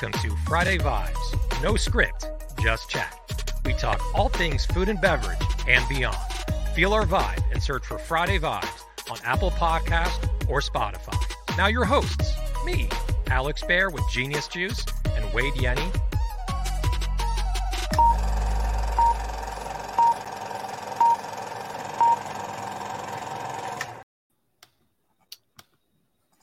Welcome to Friday Vibes. No script, just chat. We talk all things food and beverage and beyond. Feel our vibe and search for Friday Vibes on Apple Podcast or Spotify. Now your hosts, me, Alex Bayer with Genius Juice, and Wade Yenny.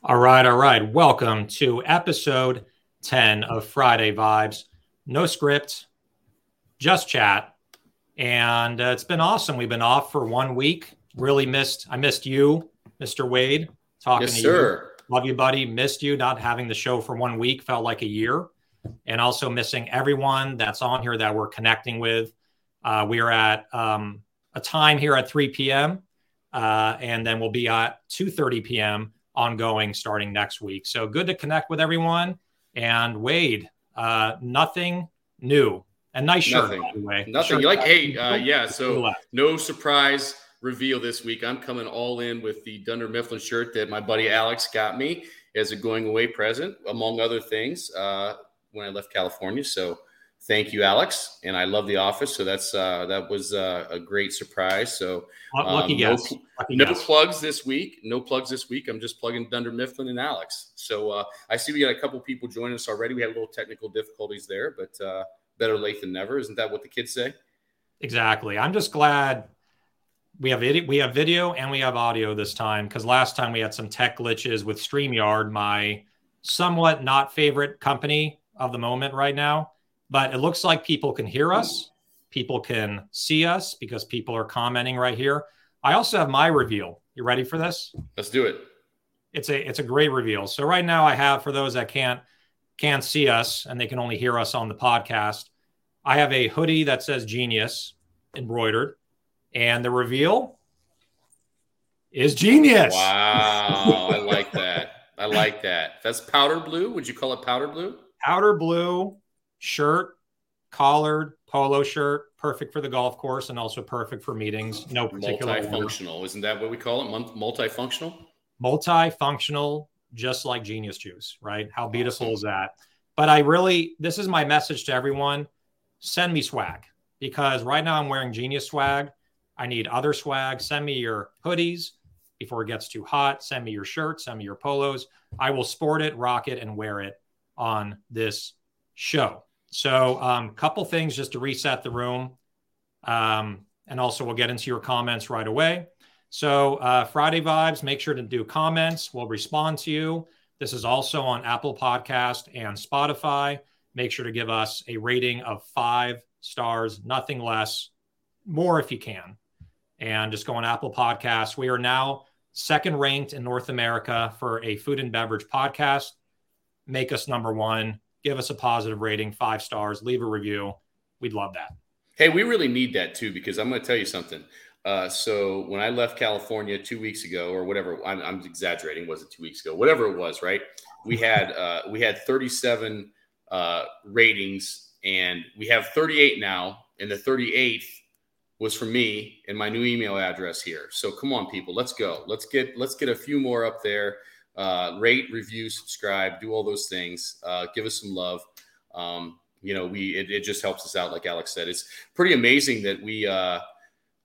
All right, all right. Welcome to episode 10 of Friday Vibes. No script, just chat. And uh, it's been awesome. We've been off for one week. Really missed, I missed you, Mr. Wade, talking to you. yes, to sir. you. Love you, buddy. Missed you. Not having the show for one week felt like a year. And also missing everyone that's on here that we're connecting with. Uh, we are at um, a time here at 3 p.m. Uh, and then we'll be at 2.30 p.m ongoing starting next week. So good to connect with everyone. And Wade, uh, nothing new. And nice shirt, Nothing. by the way. Nothing. Shirt You like, back. hey, uh, yeah. So no surprise reveal this week. I'm coming all in with the Dunder Mifflin shirt that my buddy Alex got me as a going away present, among other things, uh, when I left California. So thank you, Alex. And I love The Office. So that's uh, that was uh, a great surprise. So Lu- Lucky um, no guess. Lucky no guess. plugs this week. No plugs this week. I'm just plugging Dunder Mifflin and Alex. So uh, I see we got a couple people joining us already. We had a little technical difficulties there, but uh, better late than never. Isn't that what the kids say? Exactly. I'm just glad we have video, we have video and we have audio this time because last time we had some tech glitches with StreamYard, my somewhat not favorite company of the moment right now. But it looks like people can hear us, people can see us because people are commenting right here. I also have my reveal. You ready for this? Let's do it. It's a it's a great reveal. So right now I have for those that can't can't see us and they can only hear us on the podcast, I have a hoodie that says genius embroidered and the reveal is genius. Wow, I like that. I like that. That's powder blue. Would you call it powder blue? Powder blue shirt, collared polo shirt, perfect for the golf course and also perfect for meetings. No particular order. Isn't that what we call it? Multifunctional? multifunctional, just like Genius Juice, right? How beautiful is that? But I really, this is my message to everyone send me swag because right now I'm wearing Genius swag. I need other swag. Send me your hoodies before it gets too hot. Send me your shirts, send me your polos. I will sport it, rock it, and wear it on this show. So, um, couple things just to reset the room. Um, and also, we'll get into your comments right away. So, uh, Friday vibes, make sure to do comments. We'll respond to you. This is also on Apple Podcast and Spotify. Make sure to give us a rating of five stars, nothing less, more if you can. And just go on Apple Podcasts. We are now second ranked in North America for a food and beverage podcast. Make us number one. Give us a positive rating, five stars. Leave a review. We'd love that. Hey, we really need that too because I'm going to tell you something. Uh, so when I left California two weeks ago, or whatever, I'm, I'm exaggerating. Was it two weeks ago? Whatever it was, right? We had uh, we had 37 uh, ratings, and we have 38 now, and the 38th was for me and my new email address here. So come on, people, let's go. Let's get let's get a few more up there. Uh, rate, review, subscribe, do all those things. Uh, give us some love. Um, you know, we it, it just helps us out. Like Alex said, it's pretty amazing that we uh,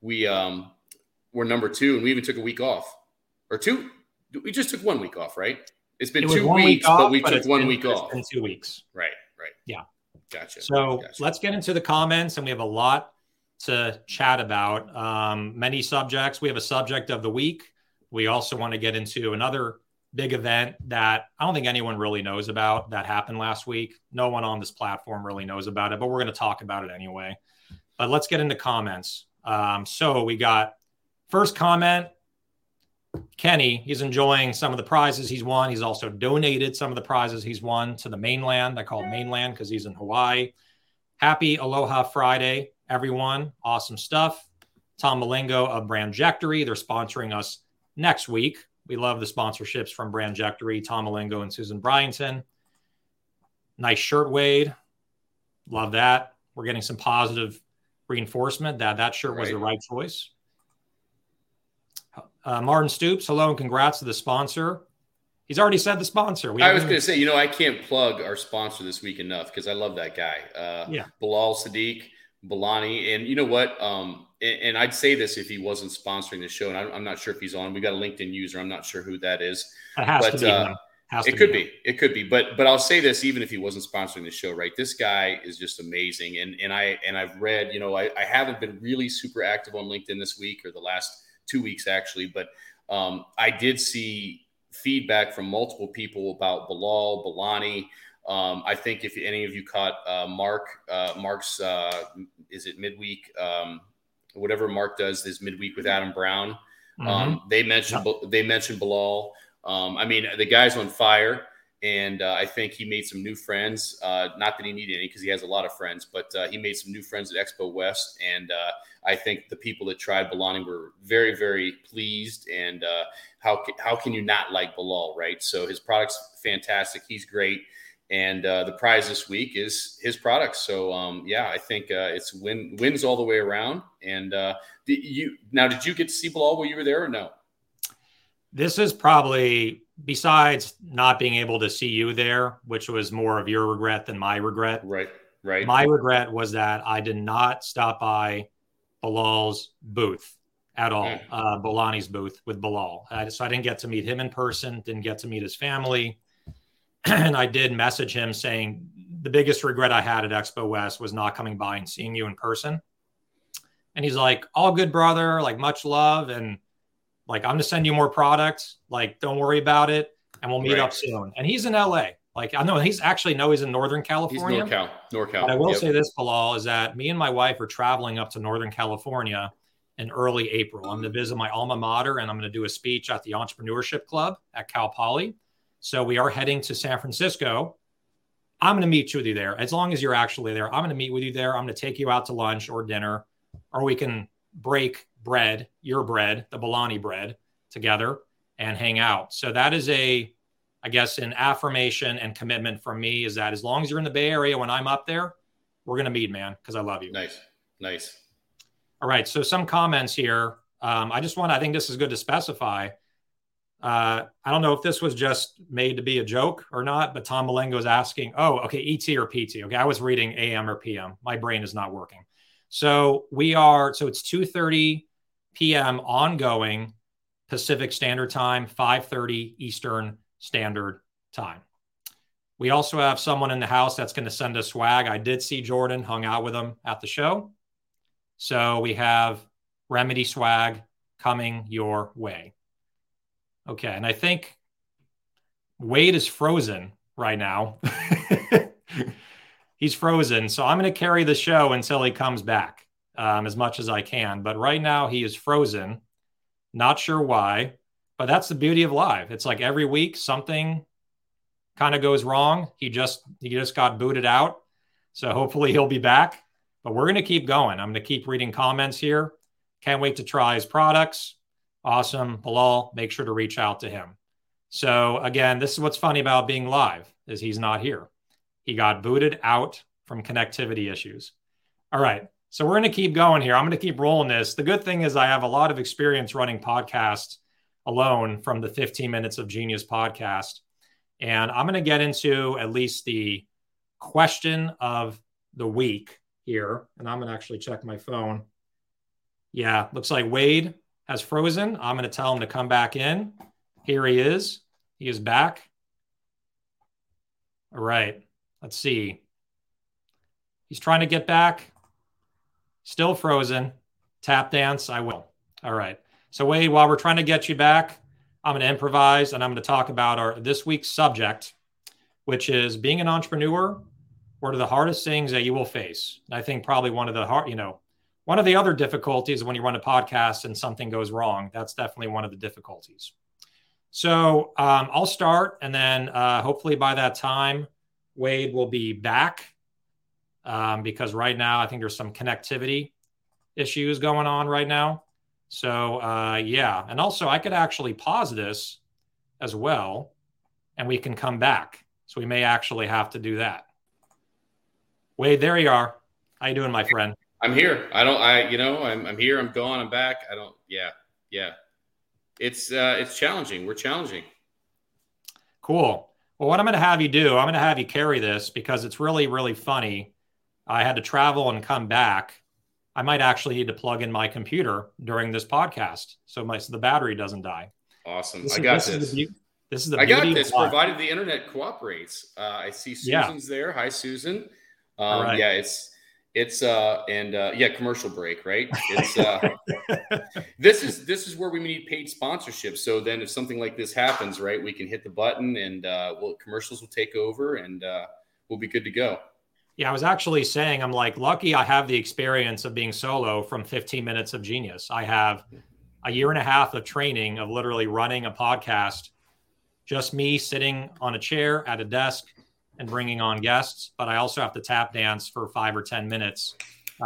we um, were number two, and we even took a week off or two. We just took one week off, right? It's been It two weeks, week off, but we but took one been- week it's off. been two weeks. Right, right. Yeah. Gotcha. So Gotcha. let's get into the comments, and we have a lot to chat about. Um, many subjects. We have a subject of the week. We also want to get into another big event that I don't think anyone really knows about that happened last week. No one on this platform really knows about it, but we're going to talk about it anyway. But let's get into comments. Um, so we got first comment. Kenny, he's enjoying some of the prizes he's won. He's also donated some of the prizes he's won to the mainland. I call mainland because he's in Hawaii. Happy Aloha Friday, everyone. Awesome stuff. Tom Malingo of Brandjectory. They're sponsoring us next week. We love the sponsorships from Brandjectory, Tom Malingo, and Susan Bryanton. Nice shirt, Wade. Love that. We're getting some positive reinforcement that that shirt was Right. the right choice. Uh, Martin Stoops, hello and congrats to the sponsor. He's already said the sponsor. We I was going to say, you know, I can't plug our sponsor this week enough because I love that guy. Uh, yeah. Bilal Sadiq, Bolani. And you know what? Um, and, and, I'd say this if he wasn't sponsoring the show, and I'm, I'm, not sure if he's on. We got a LinkedIn user. I'm not sure who that is. It has but, to be. Uh, has it could be, be. It could be. But but I'll say this, even if he wasn't sponsoring the show, right? This guy is just amazing. And and I and I've read, you know, I, I haven't been really super active on LinkedIn this week or the last two weeks actually, but um, I did see feedback from multiple people about Bilal, Bolani. Um, I think if any of you caught uh, Mark, uh, Mark's uh, is it midweek? Um, whatever Mark does is midweek with Adam Brown. Mm-hmm. Um, they mentioned they mentioned Bilal. Um, I mean, the guy's on fire, and uh, I think he made some new friends. Uh, not that he needed any because he has a lot of friends, but uh, he made some new friends at Expo West, and uh, I think the people that tried Bolani were very, very pleased. And uh, how how can you not like Bilal, right? So his product's fantastic. He's great. And uh, the prize this week is his products. So um, yeah, I think it's win wins all the way around. And did you now? Did you get to see Bilal while you were there, or no? this is probably besides not being able to see you there, which was more of your regret than my regret. Right. Right. My regret was that I did not stop by Bilal's booth at all, mm. uh, Bolani's booth with Bilal. Uh, so I didn't get to meet him in person, didn't get to meet his family. and I did message him saying the biggest regret I had at Expo West was not coming by and seeing you in person. And he's like, all good, brother, like much love. And like, I'm gonna send you more products. Like, don't worry about it, and we'll meet right. up soon. And he's in LA. Like, I know he's actually no, he's in Northern California. He's NorCal. NorCal. But I will yep. say this, Bilal, is that me and my wife are traveling up to Northern California in early April. I'm going to visit my alma mater and I'm going to do a speech at the Entrepreneurship Club at Cal Poly. So we are heading to San Francisco. I'm going to meet with you there. As long as you're actually there, I'm going to meet with you there. I'm going to take you out to lunch or dinner, or we can break bread, your bread, the Bolani bread together and hang out. So that is a, I guess, an affirmation and commitment from me is that as long as you're in the Bay Area when I'm up there, we're going to meet, man, because I love you. Nice. Nice. All right. So some comments here. Um, I just want, I think this is good to specify. Uh, I don't know if this was just made to be a joke or not, but Tom Malengo is asking, oh, okay, ET or PT. Okay. I was reading AM or PM. My brain is not working. So we are, so it's 2.30 p.m. ongoing Pacific Standard Time, 5:30 Eastern Standard Time. We also have someone in the house that's going to send us swag. I did see Jordan, hung out with him at the show. So we have Remedy swag coming your way. Okay, and I think Wade is frozen right now. He's frozen, so I'm going to carry the show until he comes back um, as much as I can. But right now he is frozen. Not sure why, but that's the beauty of live. It's like every week something kind of goes wrong. He just he just got booted out. So hopefully he'll be back. But we're going to keep going. I'm going to keep reading comments here. Can't wait to try his products. Awesome. Bilal, make sure to reach out to him. So again, this is what's funny about being live is he's not here. He got booted out from connectivity issues. All right. So we're going to keep going here. I'm going to keep rolling this. The good thing is I have a lot of experience running podcasts alone from the 15 minutes of genius podcast. And I'm going to get into at least the question of the week here. And I'm going to actually check my phone. Yeah, looks like Wade has frozen. I'm going to tell him to come back in. Here he is. He is back. All right. Let's see. He's trying to get back. Still frozen. Tap dance. I will. All right. So Wade, while we're trying to get you back, I'm going to improvise and I'm going to talk about our this week's subject, which is being an entrepreneur. What are the hardest things that you will face? I think probably one of the hard, you know, one of the other difficulties when you run a podcast and something goes wrong. That's definitely one of the difficulties. So um, I'll start, and then uh, hopefully by that time, Wade will be back um, because right now I think there's some connectivity issues going on right now. So uh, yeah, and also I could actually pause this as well, and we can come back. So we may actually have to do that. Wade, there you are. How you doing, my friend? I'm here. I don't. I you know I'm I'm here. I'm gone. I'm back. I don't. Yeah, yeah. It's uh it's challenging. We're challenging. Cool. Well, what I'm going to have you do, I'm going to have you carry this because it's really, really funny. I had to travel and come back. I might actually need to plug in my computer during this podcast so my so the battery doesn't die. Awesome. This I is, got this. This is the, this is the I got this, provided the internet cooperates. Uh, I see Susan's yeah. there. Hi, Susan. Um, right. Yeah, it's it's uh and uh yeah commercial break right? It's uh this is this is where we need paid sponsorship. So then if something like this happens right we can hit the button and uh well commercials will take over and uh we'll be good to go. Yeah i was actually saying i'm like lucky i have the experience of being solo from 15 minutes of genius. I have a year and a half of training of literally running a podcast just me sitting on a chair at a desk and bringing on guests, but I also have to tap dance for five or 10 minutes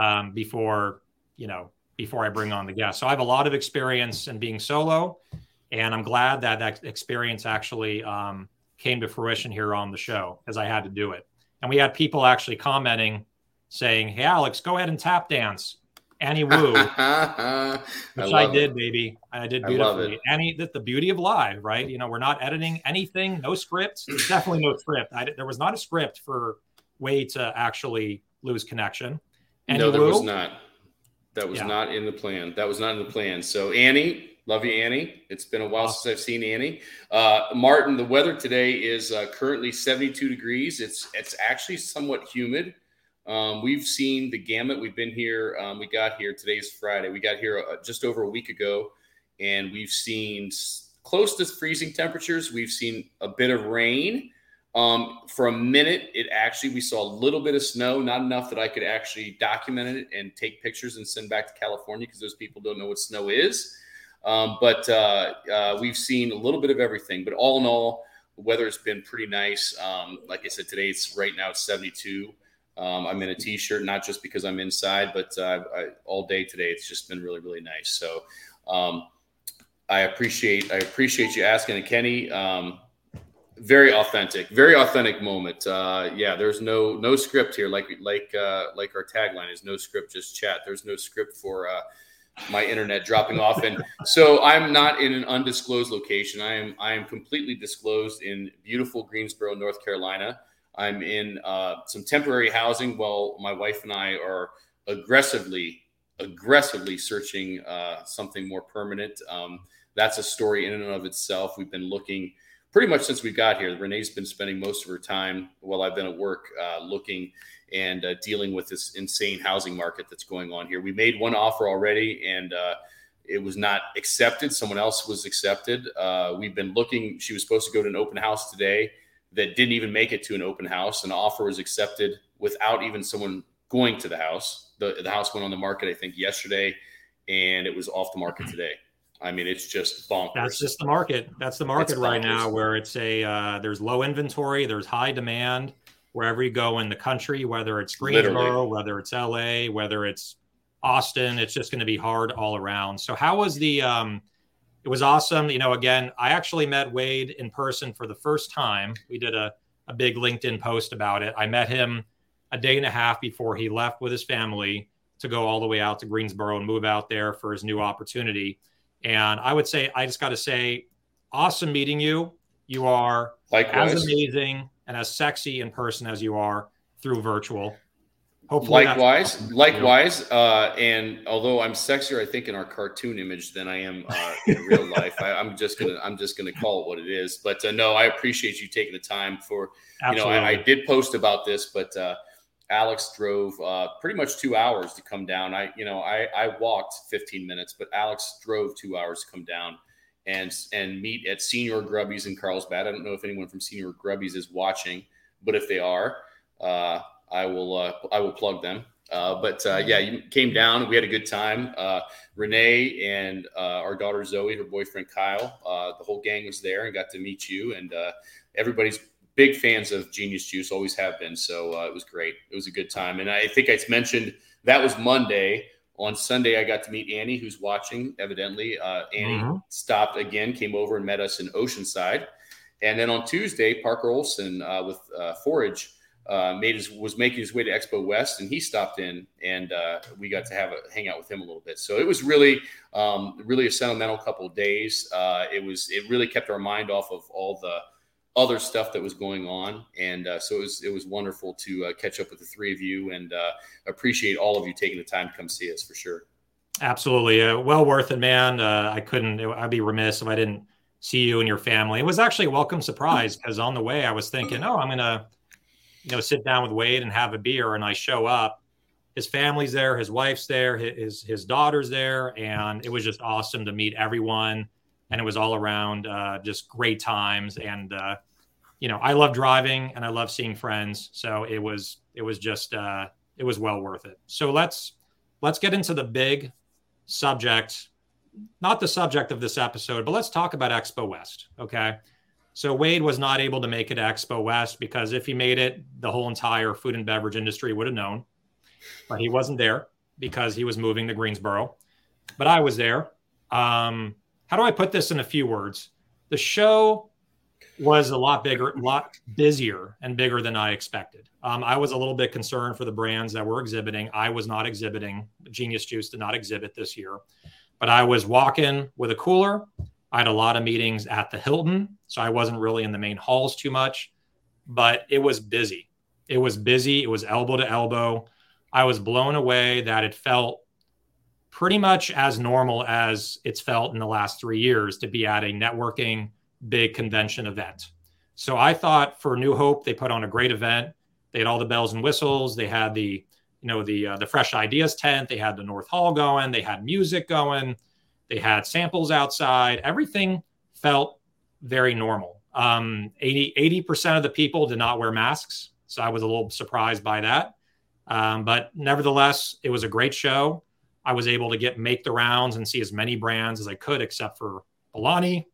um, before, you know, before I bring on the guests. So I have a lot of experience in being solo, and I'm glad that that experience actually um, came to fruition here on the show as I had to do it. And we had people actually commenting saying, Hey, Alex, go ahead and tap dance. Annie Wu, which I, I did, it. baby. I did beautifully. I Annie, that's the beauty of live, right? You know, we're not editing anything, no script. definitely no script. I, there was not a script for way to actually lose connection. Annie no, there Wu, was not. That was yeah. not in the plan. That was not in the plan. So Annie, love you, Annie. It's been a while awesome. since I've seen Annie. Uh, Martin, the weather today is uh, currently 72 degrees. It's it's actually somewhat humid. Um, we've seen the gamut. We've been here. Um, we got here. Today's Friday. We got here uh, just over a week ago, and we've seen close to freezing temperatures. We've seen a bit of rain. Um, for a minute, it actually we saw a little bit of snow, not enough that I could actually document it and take pictures and send back to California because those people don't know what snow is. Um, but uh, uh, we've seen a little bit of everything. But all in all, the weather has been pretty nice. Um, like I said, today it's right now it's 72. Um, I'm in a t-shirt, not just because I'm inside, but uh, I, all day today, it's just been really, really nice. So um, I appreciate, I appreciate you asking. And Kenny, um, very authentic, very authentic moment. Uh, yeah, there's no, no script here. Like, like, uh, like our tagline is no script, just chat. There's no script for, uh, my internet dropping off and so i'm not in an undisclosed location i am i am completely disclosed in beautiful greensboro north carolina I'm in uh, some temporary housing while my wife and I are aggressively, aggressively searching uh, something more permanent. Um, that's a story in and of itself. We've been looking pretty much since we got here. Renee's been spending most of her time while I've been at work uh, looking and uh, dealing with this insane housing market that's going on here. We made one offer already and uh, it was not accepted. Someone else was accepted. Uh, we've been looking. She was supposed to go to an open house today that didn't even make it to an open house. An offer was accepted without even someone going to the house. The, the house went on the market, I think, yesterday, and it was off the market today. I mean, it's just bonkers. That's just the market. That's the market right now, where it's a uh, there's low inventory, there's high demand wherever you go in the country, whether it's Greensboro, Literally. whether it's LA, whether it's Austin. It's just going to be hard all around. So, how was the um, it was awesome. You know, again, I actually met Wade in person for the first time. We did a, a big LinkedIn post about it. I met him a day and a half before he left with his family to go all the way out to Greensboro and move out there for his new opportunity. And I would say, I just got to say, awesome meeting you. You are Likewise. as amazing and as sexy in person as you are through virtual. Hopefully likewise, likewise. Uh, and although I'm sexier, I think in our cartoon image than I am uh, in real life. I, am just gonna, I'm just gonna call it what it is. But uh, no, I appreciate you taking the time for. Absolutely. You know, I, I did post about this, but uh, Alex drove uh, pretty much two hours to come down. I, you know, I, I walked 15 minutes, but Alex drove two hours to come down and and meet at Señor Grubby's in Carlsbad. I don't know if anyone from Señor Grubby's is watching, but if they are. Uh, I will uh, I will plug them. Uh, but uh, yeah, you came down. We had a good time. Uh, Renee and uh, our daughter Zoe, her boyfriend Kyle, uh, the whole gang was there and got to meet you. And uh, everybody's big fans of Genius Juice, always have been. So it was great. It was a good time. And I think I mentioned that was Monday. On Sunday, I got to meet Annie, who's watching. Evidently, Annie mm-hmm. stopped again, came over and met us in Oceanside. And then on Tuesday, Parker Olson with Forage uh, made his was making his way to Expo West, and he stopped in, and uh, we got to have a hang out with him a little bit. So it was really, um, really a sentimental couple of days. Uh, it was it really kept our mind off of all the other stuff that was going on, and uh, so it was it was wonderful to uh, catch up with the three of you, and uh, appreciate all of you taking the time to come see us for sure. Absolutely, well worth it, man. Uh, I couldn't. I'd be remiss if I didn't see you and your family. It was actually a welcome surprise because on the way I was thinking, oh, I'm gonna, you know, sit down with Wade and have a beer, and I show up. His family's there, his wife's there, his his daughter's there, and it was just awesome to meet everyone and it was all around uh, just great times. And uh, you know, I love driving and I love seeing friends, so it was it was just uh, it was well worth it. So let's let's get into the big subject, not the subject of this episode, but let's talk about Expo West. Okay. So Wade was not able to make it to Expo West because if he made it, the whole entire food and beverage industry would have known. But he wasn't there because he was moving to Greensboro. But I was there. Um, how do I put this in a few words? The show was a lot bigger, a lot busier and bigger than I expected. Um, I was a little bit concerned for the brands that were exhibiting. I was not exhibiting. Genius Juice did not exhibit this year, but I was walking with a cooler. I had a lot of meetings at the Hilton, so I wasn't really in the main halls too much, but it was busy. It was busy. It was elbow to elbow. I was blown away that it felt pretty much as normal as it's felt in the last three years to be at a networking big convention event. So I thought for New Hope, they put on a great event. They had all the bells and whistles. They had the, you know, the uh, the fresh ideas tent. They had the North Hall going. They had music going. They had samples outside. Everything felt very normal. Um, 80 percent of the people did not wear masks, so I was a little surprised by that. Um, but nevertheless, it was a great show. I was able to get make the rounds and see as many brands as I could, except for Bolani.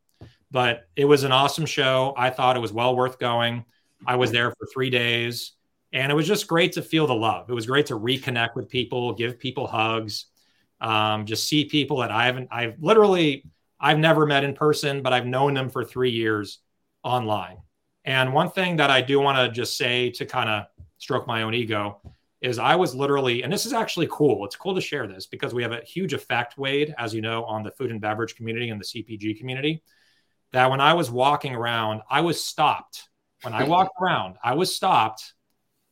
But it was an awesome show. I thought it was well worth going. I was there for three days, and it was just great to feel the love. It was great to reconnect with people, give people hugs, um, just see people that I haven't. I've literally I've never met in person, but I've known them for three years online. And one thing that I do want to just say to kind of stroke my own ego is I was literally, and this is actually cool. It's cool to share this because we have a huge effect, Wade, as you know, on the food and beverage community and the CPG community. That when I was walking around, I was stopped. When I walked around, I was stopped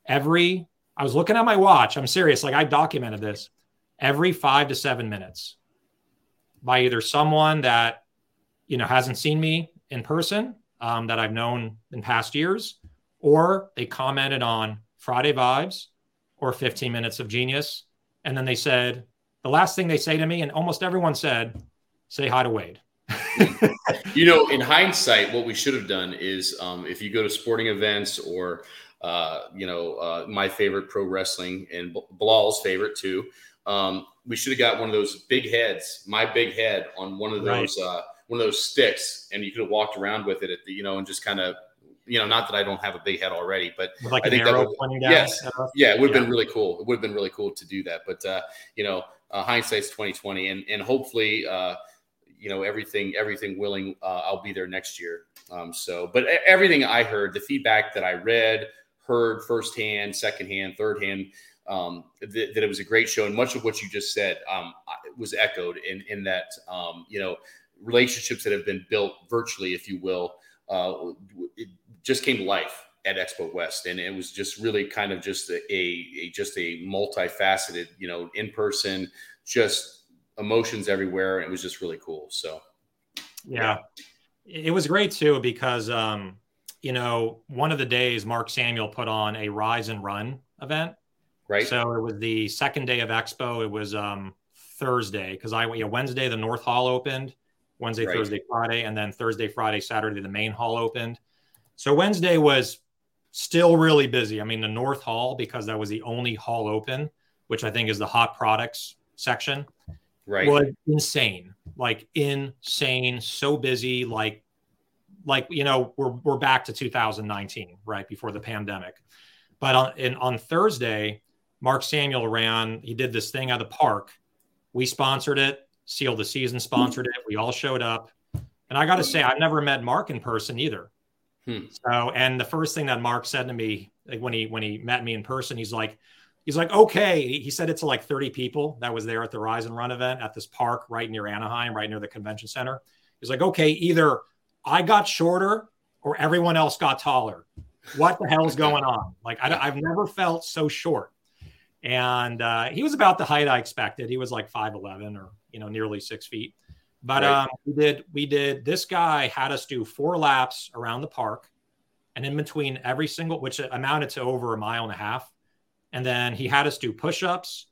every, I was looking at my watch. I'm serious. Like I documented this every five to seven minutes by either someone that, you know, hasn't seen me in person um, that I've known in past years, or they commented on Friday Vibes or 15 minutes of genius. And then they said, the last thing they say to me, and almost everyone said, say hi to Wade. you know, in hindsight, what we should have done is um, if you go to sporting events or, uh, you know, uh, my favorite pro wrestling and Bilal's favorite too, um, we should have got one of those big heads, my big head on one of those, right. uh, one of those sticks, and you could have walked around with it at the, you know, and just kind of you know, not that I don't have a big head already, but like I think that would, yes, yeah, it would have yeah. been really cool. It would have been really cool to do that. But uh, you know, uh, hindsight's twenty twenty, and and hopefully, uh, you know, everything everything willing, uh, I'll be there next year. Um, so, but everything I heard, the feedback that I read, heard firsthand, secondhand, third hand. Um, th- that it was a great show, and much of what you just said um, was echoed in in that um, you know relationships that have been built virtually, if you will, uh, it just came to life at Expo West, and it was just really kind of just a, a just a multifaceted, you know, in person, just emotions everywhere, and it was just really cool. So, yeah, yeah. it was great too because um, you know one of the days Mark Samuel put on a Rise and Run event, right? So it was the second day of Expo. It was um, Thursday because I you know, Wednesday the North Hall opened. Wednesday, right. Thursday, Friday, and then Thursday, Friday, Saturday, the main hall opened. So Wednesday was still really busy. I mean, the North Hall, because that was the only hall open, which I think is the hot products section, right? Was insane, like insane, so busy, like, like you know, we're we're back to 2019, right before the pandemic. But on in, on Thursday, Mark Samuel ran. He did this thing at the park. We sponsored it. Seal the Season sponsored it. We all showed up. And I got to say, I've never met Mark in person either. Hmm. So, and the first thing that Mark said to me, like when he when he met me in person, he's like, he's like, okay. He said it to like 30 people that was there at the Rise and Run event at this park right near Anaheim, right near the convention center. He's like, okay, either I got shorter or everyone else got taller. What the hell is going on? Like I, have never felt so short. And uh, he was about the height I expected. He was like five eleven or you know nearly six feet. But right. um, we did we did this guy had us do four laps around the park, and in between every single which amounted to over a mile and a half, and then he had us do push ups,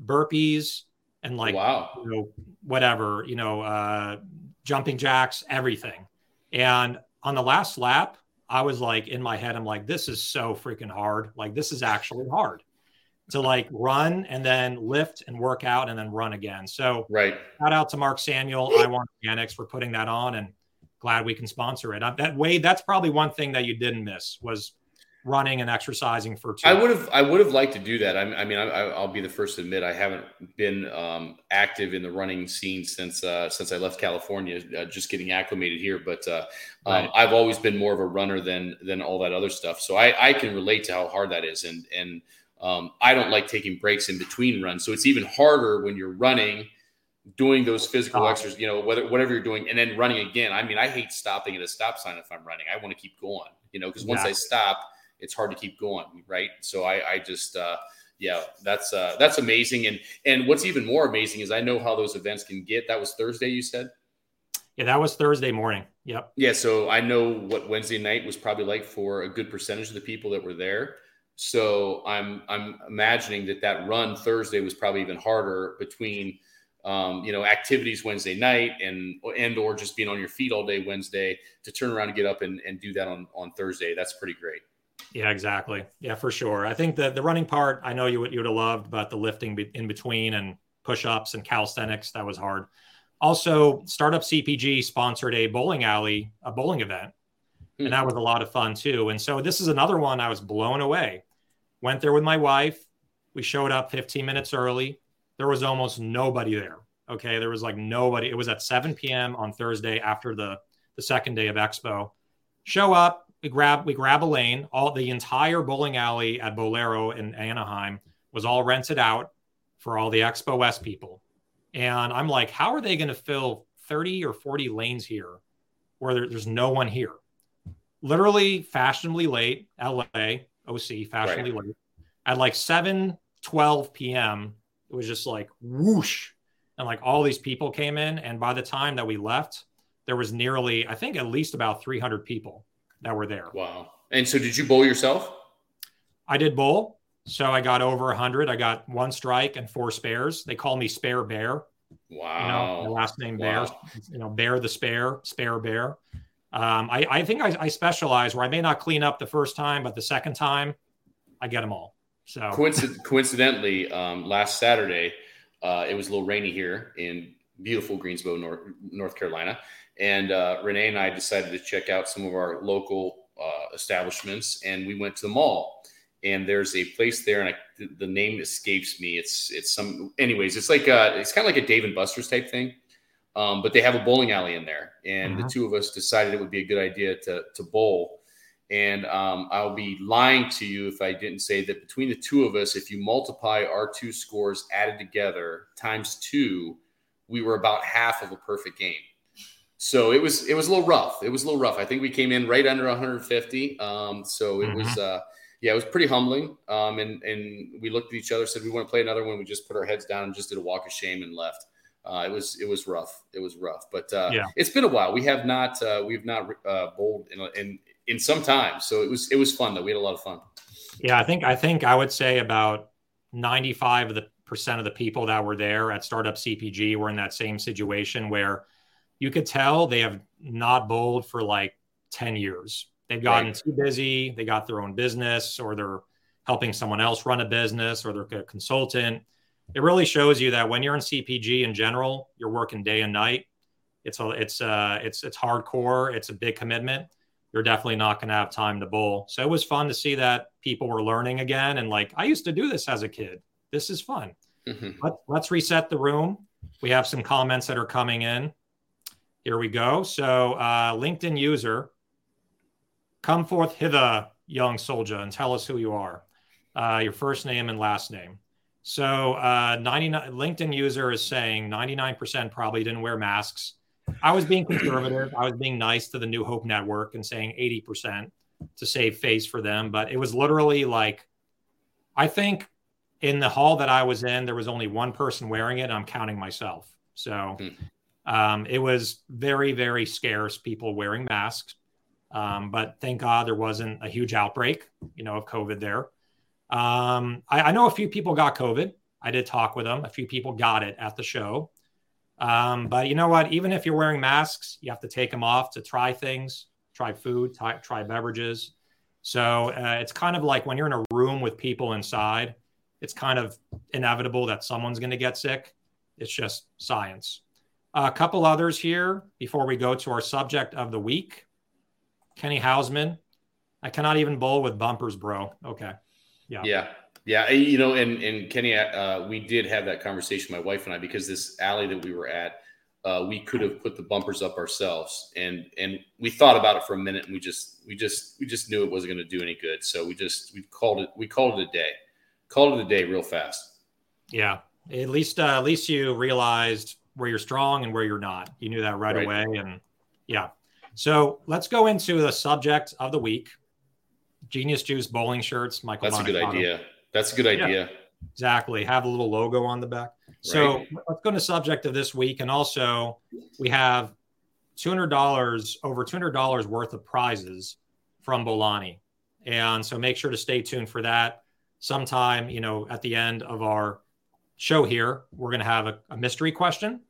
burpees, and like wow, you know, whatever you know, uh, jumping jacks, everything. And on the last lap, I was like in my head, I'm like, this is so freaking hard. Like this is actually hard to like run and then lift and work out and then run again. So right. Shout out to Mark Samuel, iWon Organics for putting that on and glad we can sponsor it. That way, that's probably one thing that you didn't miss was running and exercising for two. I would have I would have liked to do that. I, I mean, I, will be the first to admit I haven't been um, active in the running scene since uh, since I left California, uh, just getting acclimated here. But uh, um, right. um, I've always been more of a runner than than all that other stuff. So I, I can relate to how hard that is, and and um, I don't like taking breaks in between runs. So it's even harder when you're running. Doing those physical oh. exercises, you know, whether whatever you're doing, and then running again. I mean, I hate stopping at a stop sign if I'm running. I want to keep going, you know, because once I stop, it's hard to keep going, right? So I, I just, uh, yeah, that's uh, that's amazing. And and what's even more amazing is I know how those events can get. That was Thursday, you said. Yeah, that was Thursday morning. Yep. Yeah, so I know what Wednesday night was probably like for a good percentage of the people that were there. So I'm I'm imagining that that run Thursday was probably even harder between um, you know activities Wednesday night and and or just being on your feet all day Wednesday to turn around and get up and, and do that on on Thursday. That's pretty great. Yeah, exactly. Yeah, for sure. I think the the running part, I know you would you would have loved, but the lifting in between and push ups and calisthenics that was hard. Also, Startup CPG sponsored a bowling alley, a bowling event, and that hmm. was a lot of fun too. And so this is another one I was blown away. Went there with my wife. We showed up 15 minutes early. There was almost nobody there. Okay, there was like nobody. It was at 7 p.m. on Thursday after the the second day of Expo. Show up, we grab we grab a lane. All the entire bowling alley at Bowlero in Anaheim was all rented out for all the Expo West people. And I'm like, how are they going to fill 30 or 40 lanes here where there, there's no one here? Literally fashionably late, LA, OC, fashionably right. late. At like 7 12 p.m., it was just like whoosh. And like all these people came in. And by the time that we left, there was nearly, I think, at least about 300 people that were there. Wow. And so did you bowl yourself? I did bowl. So I got over 100. I got one strike and four spares. They call me Spare Bear. Wow. You know, last name wow. Bayer, you know, Bear the Spare, Spare Bear. Um, I, I think I, I, specialize where I may not clean up the first time, but the second time I get them all. So Coincident- coincidentally, um, last Saturday, uh, it was a little rainy here in beautiful Greensboro, North, North Carolina. And uh, Renee and I decided to check out some of our local uh, establishments, and we went to the mall. And there's a place there, and I, the name escapes me. It's it's some, anyways. It's like a, it's kind of like a Dave and Buster's type thing, um, but they have a bowling alley in there. And the uh-huh. two of us decided it would be a good idea to to bowl. And um, I'll be lying to you if I didn't say that between the two of us, if you multiply our two scores added together times two, we were about half of a perfect game. So it was it was a little rough. It was a little rough. I think we came in right under 150. Um, so it mm-hmm. was uh, yeah, it was pretty humbling. Um, and and we looked at each other, said we want to play another one. We just put our heads down and just did a walk of shame and left. Uh, it was it was rough. It was rough, but uh, yeah. it's been a while. We have not uh, we've not uh, bowled in, in in some time. So it was it was fun though. We had a lot of fun. Yeah, I think I think I would say about 95 of the percent of the people that were there at Startup CPG were in that same situation where you could tell they have not bowled for like 10 years. They've gotten right. too busy, they got their own business, or they're helping someone else run a business, or they're a consultant. It really shows you that when you're in CPG in general, you're working day and night. It's a, it's uh it's it's hardcore. It's a big commitment. You're definitely not going to have time to bowl. So it was fun to see that people were learning again, and like I used to do this as a kid. This is fun. Mm-hmm. Let, let's reset the room. We have some comments that are coming in. Here we go. So, uh, LinkedIn user, come forth hither, young soldier, and tell us who you are, uh, your first name and last name. So, uh, 99 LinkedIn user is saying 99% probably didn't wear masks I was being conservative. I was being nice to the New Hope Network and saying 80% to save face for them. But it was literally like, I think in the hall that I was in, there was only one person wearing it. I'm counting myself. So hmm. um, it was very, very scarce people wearing masks. Um, but thank God there wasn't a huge outbreak, you know, of COVID there. Um, I, I, know a few people got COVID. I did talk with them. A few people got it at the show. Um, but you know what? Even if you're wearing masks, you have to take them off to try things, try food, try, try beverages. So uh, it's kind of like when you're in a room with people inside, it's kind of inevitable that someone's going to get sick. It's just science. a couple others here before we go to our subject of the week. Kenny Hausman. I cannot even bowl with bumpers, bro. Okay. Yeah. Yeah. Yeah, you know, and and Kenny, uh, we did have that conversation, my wife and I, because this alley that we were at, uh, we could have put the bumpers up ourselves, and and we thought about it for a minute, and we just we just we just knew it wasn't going to do any good, so we just we called it we called it a day, called it a day real fast. Yeah, at least uh, at least you realized where you're strong and where you're not. You knew that right, right. away, and yeah. So let's go into the subject of the week. Genius Juice bowling shirts. Michael. That's a good idea. That's a good idea. Yeah, exactly. Have a little logo on the back. So right. let's go to subject of this week. And also we have $200, over $200 worth of prizes from Bolani, And so make sure to stay tuned for that. Sometime, you know, at the end of our show here, we're going to have a, a mystery question.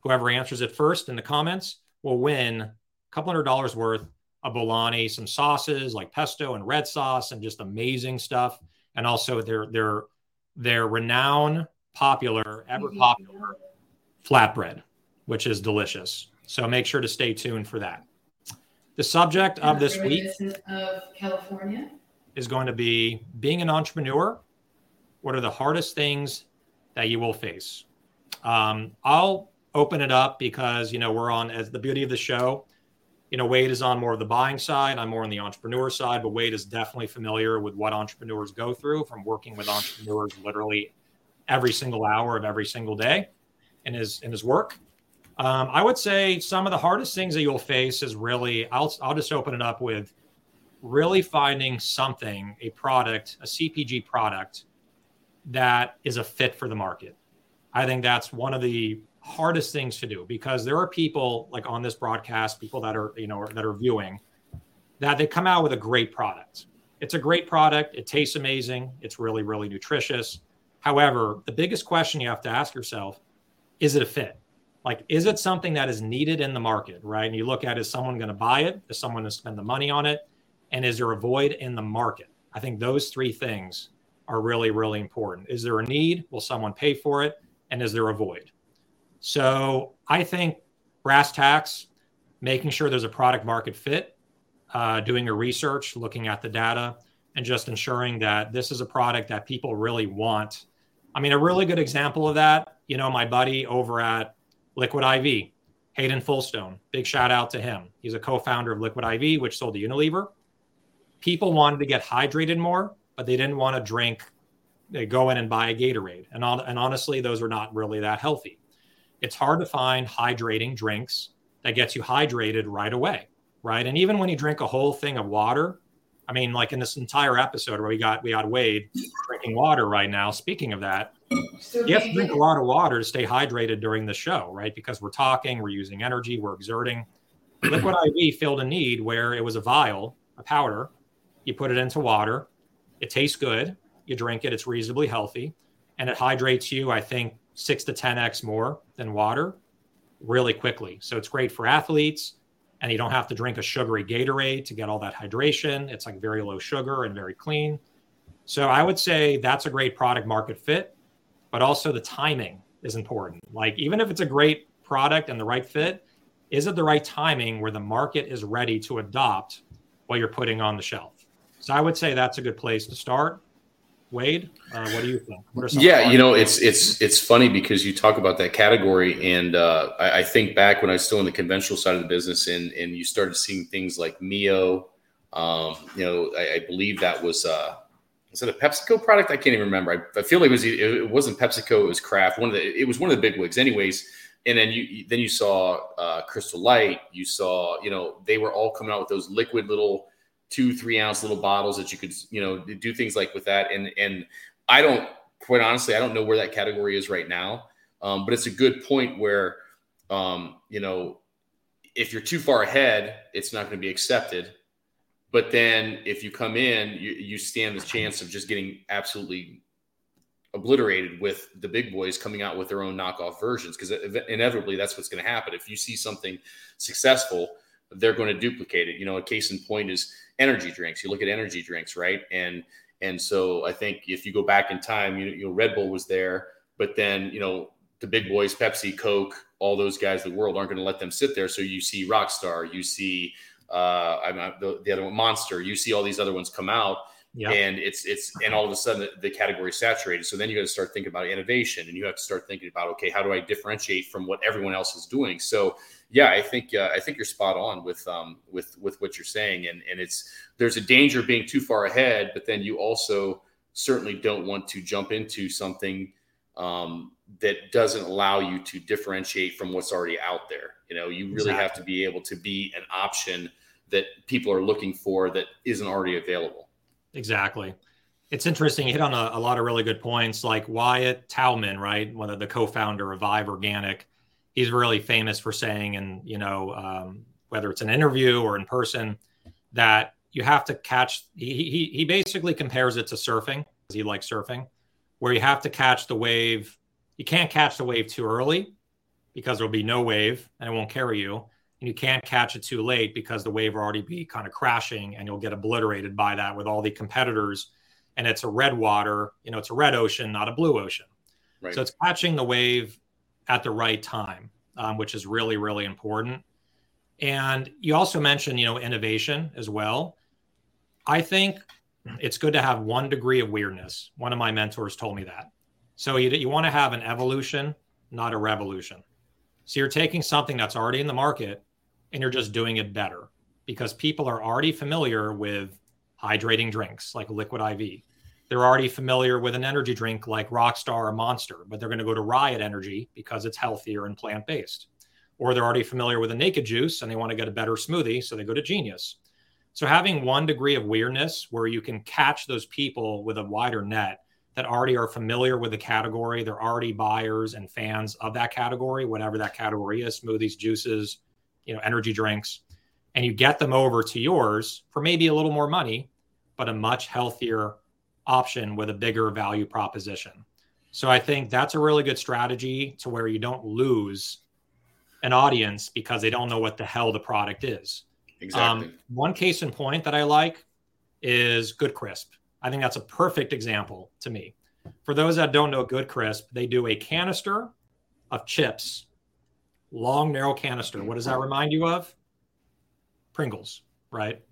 Whoever answers it first in the comments will win a couple hundred dollars worth of Bolani, some sauces like pesto and red sauce, and just amazing stuff. And also their their their renowned popular ever mm-hmm. popular flatbread which is delicious. So make sure to stay tuned for that. The subject of this week of california? is going to be being an entrepreneur what are the hardest things that you will face? Um, i'll open it up because you know we're on as the beauty of the show you know, Wade is on more of the buying side. I'm more on the entrepreneur side, but Wade is definitely familiar with what entrepreneurs go through from working with entrepreneurs literally every single hour of every single day in his in his work. Um, I would say some of the hardest things that you'll face is really I'll I'll just open it up with really finding something, a product, a CPG product that is a fit for the market. I think that's one of the hardest things to do because there are people like on this broadcast, people that are, you know, that are viewing that they come out with a great product. It's a great product. It tastes amazing. It's really, really nutritious. However, the biggest question you have to ask yourself is it a fit? Like, is it something that is needed in the market, right? And you look at is someone going to buy it? Is someone going to spend the money on it? And is there a void in the market? I think those three things are really, really important. Is there a need? Will someone pay for it? And is there a void? So I think brass tacks, making sure there's a product market fit, uh, doing your research, looking at the data, and just ensuring that this is a product that people really want. I mean, a really good example of that, you know, my buddy over at Liquid IV, Hayden Fullstone, big shout out to him. He's a co founder of Liquid IV, which sold to Unilever. People wanted to get hydrated more, but they didn't want to drink, they go in and buy a Gatorade. And, on, and honestly, those are not really that healthy it's hard to find hydrating drinks that gets you hydrated right away, right? And even when you drink a whole thing of water, I mean, like in this entire episode where we got we got Wade drinking water right now. Speaking of that, you have to drink a lot of water to stay hydrated during the show, right? Because we're talking, we're using energy, we're exerting. Liquid IV filled a need where it was a vial, a powder. You put it into water, it tastes good. You drink it, it's reasonably healthy, and it hydrates you. I think six to 10x more than water really quickly. So it's great for athletes. And you don't have to drink a sugary Gatorade to get all that hydration. It's like very low sugar and very clean. So I would say that's a great product market fit, but also the timing is important. Like, even if it's a great product and the right fit, is it the right timing where the market is ready to adopt what you're putting on the shelf? So I would say that's a good place to start. Wade, uh, what do you think? yeah, you know, it's it's it's funny because you talk about that category, and uh, I, I, think back when I was still in the conventional side of the business, and and you started seeing things like Mio. Um, you know, I, I, believe that was uh, was it a PepsiCo product? I can't even remember. I, I feel like it was it wasn't PepsiCo. It was Kraft. One of the it was one of the big wigs. Anyways, and then you then you saw uh, Crystal Light. You saw you know they were all coming out with those liquid little two three ounce little bottles that you could you know do things like with that. And and I don't quite honestly I don't know where that category is right now, um, but it's a good point where um, you know if you're too far ahead, it's not going to be accepted. But then if you come in, you, you stand the chance of just getting absolutely obliterated with the big boys coming out with their own knockoff versions because inevitably that's what's going to happen if you see something successful they're going to duplicate it. You know a case in point is energy drinks. You look at energy drinks right? And and so i think if you go back in time you, you know red bull was there but then you know the big boys pepsi coke all those guys the world aren't going to let them sit there. So you see rockstar you see uh i'm the, the other one monster you see all these other ones come out And it's it's and all of a sudden the, the category is saturated. So then you got to start thinking about innovation, and you have to start thinking about okay, how do I differentiate from what everyone else is doing? So yeah, I think uh, I think you're spot on with um with with what you're saying, and and it's there's a danger of being too far ahead, but then you also certainly don't want to jump into something um, that doesn't allow you to differentiate from what's already out there. You know, you really exactly. have to be able to be an option that people are looking for that isn't already available. Exactly. It's interesting. You hit on a, a, lot of really good points, like Wyatt Taubman, right? One of the co-founder of Vive Organic. He's really famous for saying, and you know, um, whether it's an interview or in person, that you have to catch. He he he basically compares it to surfing. He likes surfing, where you have to catch the wave. You can't catch the wave too early because there'll be no wave and it won't carry you and you can't catch it too late because the wave will already be kind of crashing and you'll get obliterated by that with all the competitors. And it's a red water you know it's a red ocean not a blue ocean. Right. so it's catching the wave at the right time um, which is really really important. And you also mentioned you know innovation as well. I think it's good to have one degree of weirdness. One of my mentors told me that. So you, you want to have an evolution not a revolution. So you're taking something that's already in the market and you're just doing it better because people are already familiar with hydrating drinks like liquid IV. They're already familiar with an energy drink like Rockstar or Monster, but they're going to go to Riot Energy because it's healthier and plant based. Or they're already familiar with a naked juice and they want to get a better smoothie, so they go to Genius. So having one degree of weirdness where you can catch those people with a wider net that already are familiar with the category, they're already buyers and fans of that category, whatever that category is, smoothies, juices, you know energy drinks and you get them over to yours for maybe a little more money but a much healthier option with a bigger value proposition. So i think that's a really good strategy to where you don't lose an audience because they don't know what the hell the product is. Exactly. Um, one case in point that i like is good crisp. I think that's a perfect example to me. For those that don't know good crisp they do a canister of chips long, narrow canister. What does that remind you of? Pringles, right?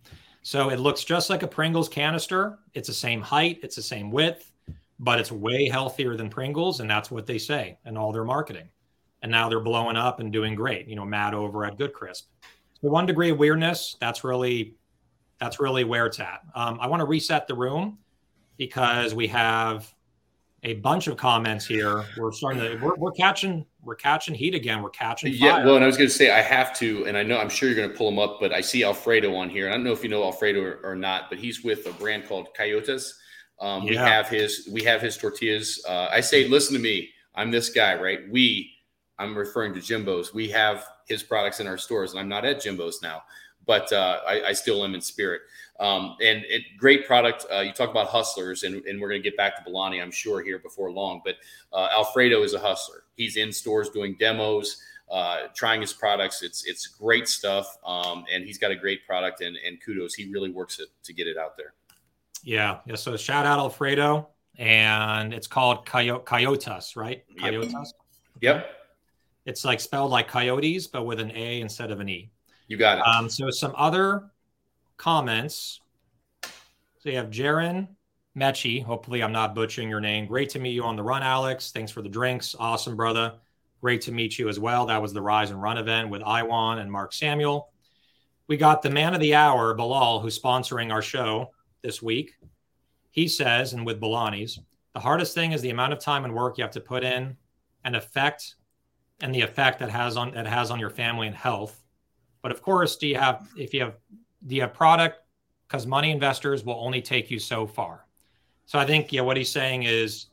So it looks just like a Pringles canister. It's the same height, it's the same width, but it's way healthier than Pringles. And that's what they say in all their marketing. And now they're blowing up and doing great. You know, Matt over at Good Crisp. So one degree of weirdness, that's really that's really where it's at. Um, I want to reset the room because we have a bunch of comments here. We're starting to we're, we're catching we're catching heat again. We're catching fire. Yeah, well, and I was going to say I have to, and I know I'm sure you're going to pull him up, but I see Alfredo on here. I don't know if you know Alfredo or, or not, but he's with a brand called Coyotas. Um, yeah. We have his we have his tortillas. Uh, I say, listen to me. I'm this guy, right? We, I'm referring to Jimbo's. We have his products in our stores, and I'm not at Jimbo's now, but uh, I, I still am in spirit. Um, and it, great product. Uh, you talk about hustlers, and, and we're going to get back to Bolani, I'm sure, here before long. But uh, Alfredo is a hustler. He's in stores doing demos, uh, trying his products. It's it's great stuff, um, and he's got a great product. And, and kudos, he really works it to get it out there. Yeah, yeah. So shout out Alfredo, and it's called Coy- Coyotas, right? Coyotas. Yep. yep. It's like spelled like coyotes, but with an A instead of an E. You got it. Um, so some other comments. So you have Jaron Mechi. Hopefully, I'm not butchering your name. Great to meet you on the run, Alex. Thanks for the drinks. Awesome, brother. Great to meet you as well. That was the Rise and Run event with iWon and Mark Samuel. We got the man of the hour, Bilal, who's sponsoring our show this week. He says, and with Bolani's, the hardest thing is the amount of time and work you have to put in and effect and the effect that has on that has on your family and health. But of course, do you have if you have do you have product because money investors will only take you so far. So I think yeah, what he's saying is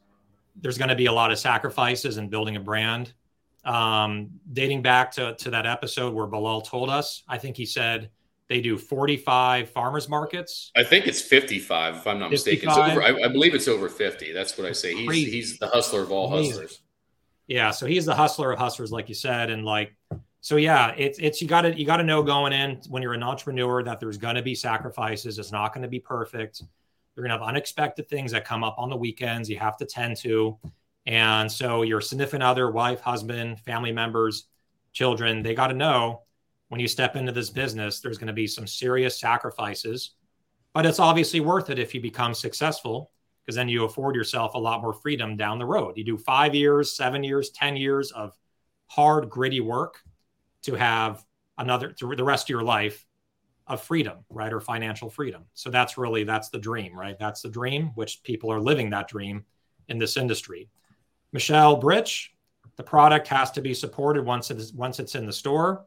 there's going to be a lot of sacrifices in building a brand. Um, dating back to to that episode where Bilal told us, I think he said they do 45 farmers markets. I think it's 55, if I'm not 55. mistaken. Over, I, I, believe it's over 50. That's what I say. He's he's the hustler of all hustlers. Yeah, so he's the hustler of hustlers, like you said, and like so yeah, it's it's you gotta you gotta know going in when you're an entrepreneur that there's gonna be sacrifices. It's not gonna be perfect. You're gonna have unexpected things that come up on the weekends you have to tend to. And so your significant other, wife, husband, family members, children, they got to know when you step into this business, there's going to be some serious sacrifices, but it's obviously worth it if you become successful because then you afford yourself a lot more freedom down the road. You do five years, seven years, 10 years of hard, gritty work to have another, to the rest of your life of freedom, right? Or financial freedom. So that's really, that's the dream, right? That's the dream, which people are living that dream in this industry. Michelle Britch, the product has to be supported once it's once it's in the store.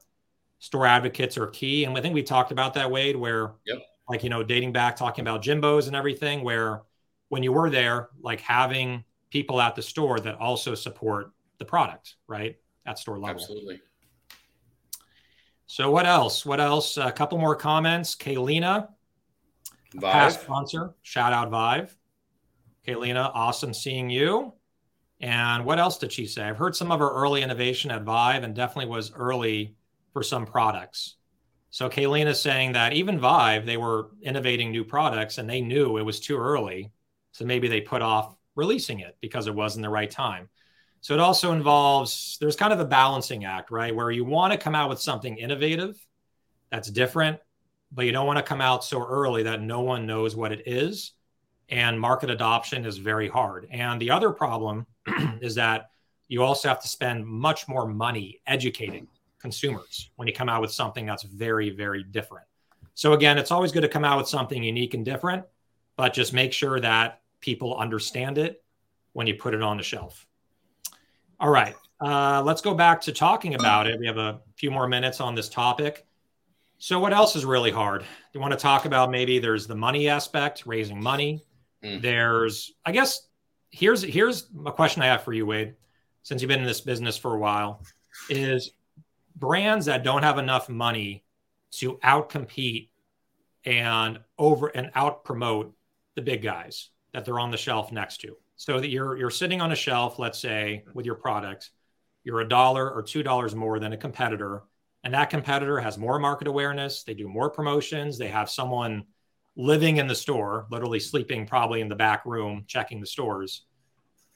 Store advocates are key, and I think we talked about that, Wade. Where, yep. like you know, dating back, talking about Jimbo's and everything. Where when you were there, like having people at the store that also support the product, right, at store level. Absolutely. So what else? What else? A couple more comments. Kaylina, past sponsor. Shout out Vive. Kaylina, awesome seeing you. And what else did she say? I've heard some of her early innovation at Vive and definitely was early for some products. So Kayleen is saying that even Vive, they were innovating new products and they knew it was too early. So maybe they put off releasing it because it wasn't the right time. So it also involves, there's kind of a balancing act, right? Where you want to come out with something innovative that's different, but you don't want to come out so early that no one knows what it is. And market adoption is very hard. And the other problem is that you also have to spend much more money educating consumers when you come out with something that's very, very different. So, again, it's always good to come out with something unique and different, but just make sure that people understand it when you put it on the shelf. All right, uh, let's go back to talking about it. We have a few more minutes on this topic. So, what else is really hard? Do you want to talk about maybe there's the money aspect, raising money? Mm. There's, I guess, here's here's a question I have for you, Wade. Since you've been in this business for a while, is brands that don't have enough money to outcompete and over and out promote the big guys that they're on the shelf next to. So that you're you're sitting on a shelf, let's say, with your product, you're a dollar or two dollars more than a competitor, and that competitor has more market awareness, they do more promotions, they have someone living in the store, literally sleeping probably in the back room, checking the stores.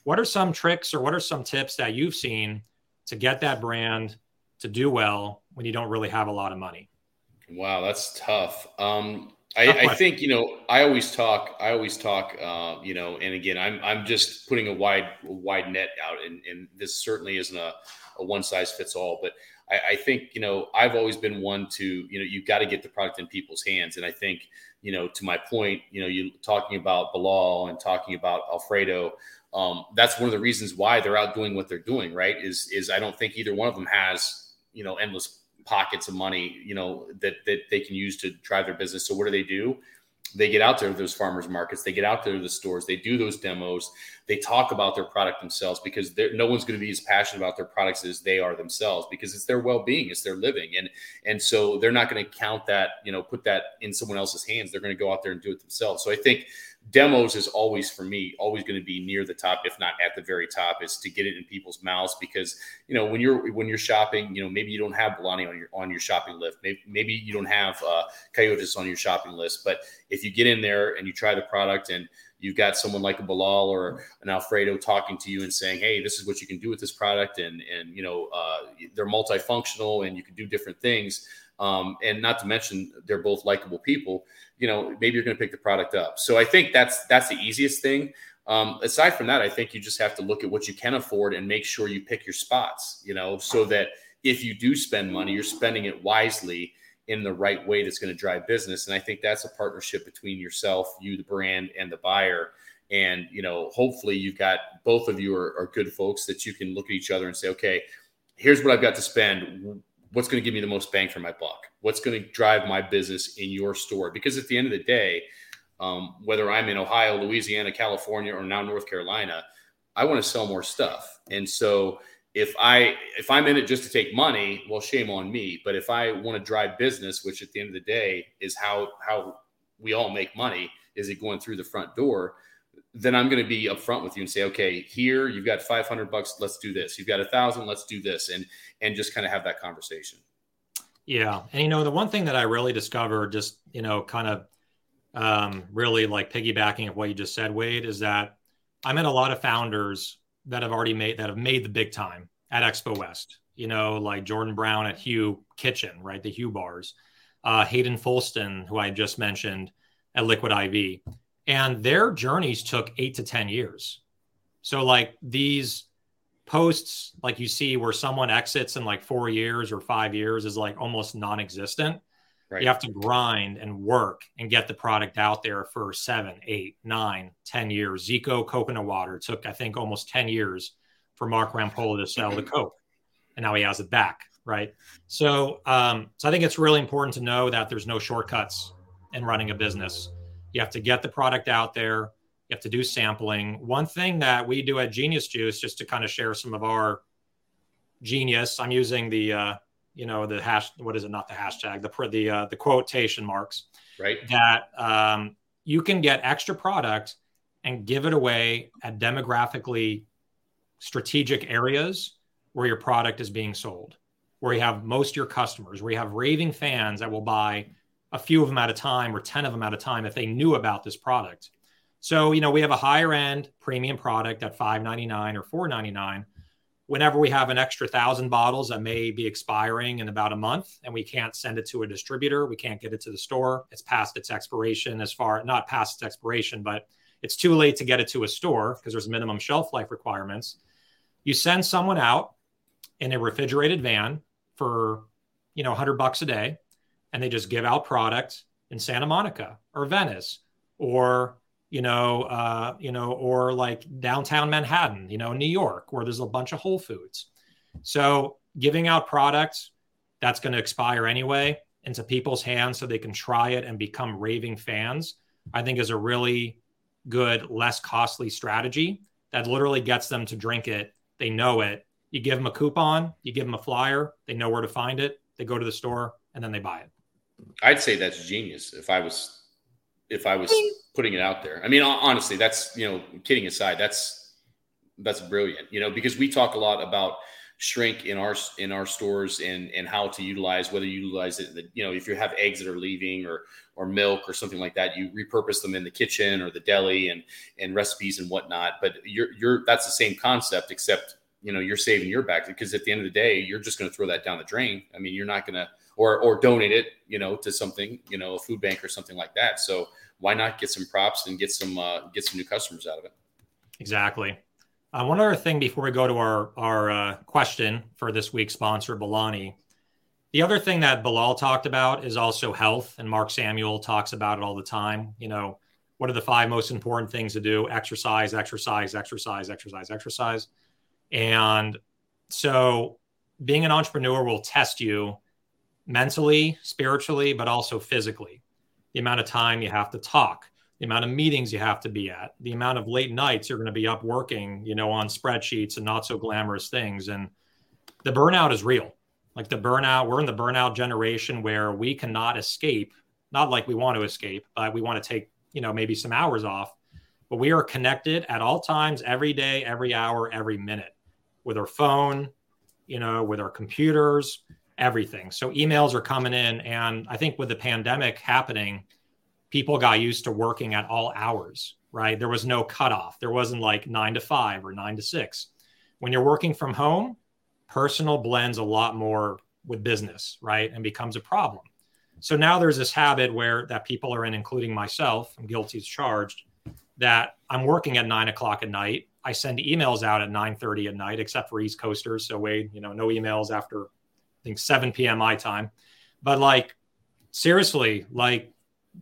What are some tricks or what are some tips that you've seen to get that brand to do well when you don't really have a lot of money? Wow, that's tough. Um, I, I, think you know. I always talk. I always talk. Uh, you know, and again, I'm I'm just putting a wide a wide net out, and, and this certainly isn't a, a one size fits all. But I, I think you know I've always been one to you know you've got to get the product in people's hands, and I think you know to my point, you know, you talking about Bilal and talking about Alfredo. Um, that's one of the reasons why they're out doing what they're doing. Right? Is is I don't think either one of them has you know endless pockets of money you know that that they can use to drive their business. So what do they do? they get out there to those farmers markets. They get out there to the stores. They do those demos. They talk about their product themselves because no one's going to be as passionate about their products as they are themselves because it's their well-being it's their living. And and so they're not going to count that you know put that in someone else's hands. They're going to go out there and do it themselves. So i think demos is always for me always going to be near the top if not at the very top is to get it in people's mouths because you know when you're when you're shopping you know maybe you don't have Bolani on your on your shopping list maybe, maybe you don't have uh, coyotes on your shopping list but if you get in there and you try the product and you've got someone like a Bilal or an Alfredo talking to you and saying, "Hey, this is what you can do with this product," and and you know uh, they're multifunctional and you can do different things. Um, and not to mention they're both likable people you know maybe you're going to pick the product up. So i think that's that's the easiest thing. Um, aside from that i think you just have to look at what you can afford and make sure you pick your spots you know so that if you do spend money you're spending it wisely in the right way that's going to drive business. And i think that's a partnership between yourself you the brand and the buyer. And you know hopefully you've got both of you are, are good folks that you can look at each other and say okay here's what I've got to spend. What's going to give me the most bang for my buck? What's going to drive my business in your store? Because at the end of the day, um, whether I'm in Ohio, Louisiana, California, or now North Carolina, I want to sell more stuff. And so if I if I'm in it just to take money, well, shame on me. But if I want to drive business, which at the end of the day is how how we all make money, is it going through the front door? Then I'm going to be upfront with you and say, okay, here you've got 500 bucks. Let's do this. You've got a thousand. Let's do this, and and just kind of have that conversation. Yeah, and you know the one thing that I really discovered, just you know, kind of um, really like piggybacking of what you just said, Wade, is that I met a lot of founders that have already made that have made the big time at Expo West. You know, like Jordan Brown at Hu Kitchen, right? The Hu bars. Uh, Hayden Folston, who I just mentioned at Liquid IV, and their journeys took eight to ten years. So like these posts, like you see where someone exits in like four years or five years, is like almost non-existent. Right. You have to grind and work and get the product out there for seven, eight, nine, ten years. Zico coconut water took, I think, almost 10 years for Mark Rampolla to sell the Coke. And now he has it back. Right. So, um, so I think it's really important to know that there's no shortcuts in running a business. You have to get the product out there. You have to do sampling. One thing that we do at Genius Juice, just to kind of share some of our genius, I'm using the uh, you know the hash what is it not the hashtag the the uh, the quotation marks right that um, you can get extra product and give it away at demographically strategic areas where your product is being sold where you have most of your customers where you have raving fans that will buy a few of them at a time or 10 of them at a time if they knew about this product. So you know we have a higher end premium product at 599 or 499 whenever we have an extra thousand bottles that may be expiring in about a month and we can't send it to a distributor, we can't get it to the store, it's past its expiration as far not past its expiration, but it's too late to get it to a store because there's minimum shelf life requirements. You send someone out in a refrigerated van for, you know, 100 bucks a day and they just give out product in Santa Monica or Venice or you know, uh, you know, or like downtown Manhattan, you know, New York, where there's a bunch of Whole Foods. So giving out products that's going to expire anyway into people's hands so they can try it and become raving fans, I think is a really good, less costly strategy that literally gets them to drink it. They know it. You give them a coupon, you give them a flyer, they know where to find it. They go to the store and then they buy it. I'd say that's genius if I was if I was mm. putting it out there. I mean, honestly, that's you know, kidding aside, that's that's brilliant. You know, because we talk a lot about shrink in our in our stores and and how to utilize whether you utilize it. You know, if you have eggs that are leaving or or milk or something like that, you repurpose them in the kitchen or the deli and and recipes and whatnot. But you're you're that's the same concept, except you know you're saving your back because at the end of the day, you're just going to throw that down the drain. I mean, you're not going to or or donate it, you know, to something, you know, a food bank or something like that. So why not get some props and get some uh, get some new customers out of it? Exactly. Uh, one other thing before we go to our our uh, question for this week's sponsor, Bolani. The other thing that Bilal talked about is also health, and Mark Samuel talks about it all the time. You know, what are the five most important things to do? Exercise, exercise, exercise, exercise, exercise. And so, being an entrepreneur will test you mentally, spiritually, but also physically. The amount of time you have to talk, the amount of meetings you have to be at, the amount of late nights you're going to be up working, you know, on spreadsheets and not so glamorous things. And the burnout is real. Like the burnout, we're in the burnout generation where we cannot escape, not like we want to escape, but we want to take, you know, maybe some hours off. But we are connected at all times, every day, every hour, every minute with our phone, you know, with our computers, everything. So emails are coming in. And I think with the pandemic happening, people got used to working at all hours, right? There was no cutoff. There wasn't like nine to five or nine to six. When you're working from home, personal blends a lot more with business, right? And becomes a problem. So now there's this habit where that people are in, including myself, I'm guilty as charged, that I'm working at nine o'clock at night. I send emails out at 9 30 at night, except for East Coasters. So Wade, you know, no emails after think 7 p.m. my time. But like seriously, like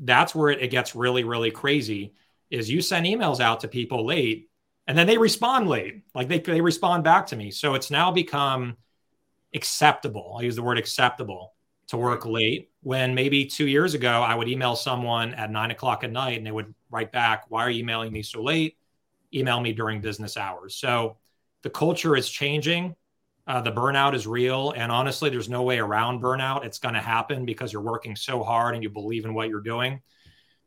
that's where it, it gets really, really crazy is you send emails out to people late and then they respond late. Like they, they respond back to me. So it's now become acceptable. I'll use the word acceptable to work late when maybe two years ago I would email someone at nine o'clock at night and they would write back, Why are you emailing me so late? Email me during business hours. So the culture is changing. Uh, the burnout is real. And honestly, there's no way around burnout. It's going to happen because you're working so hard and you believe in what you're doing.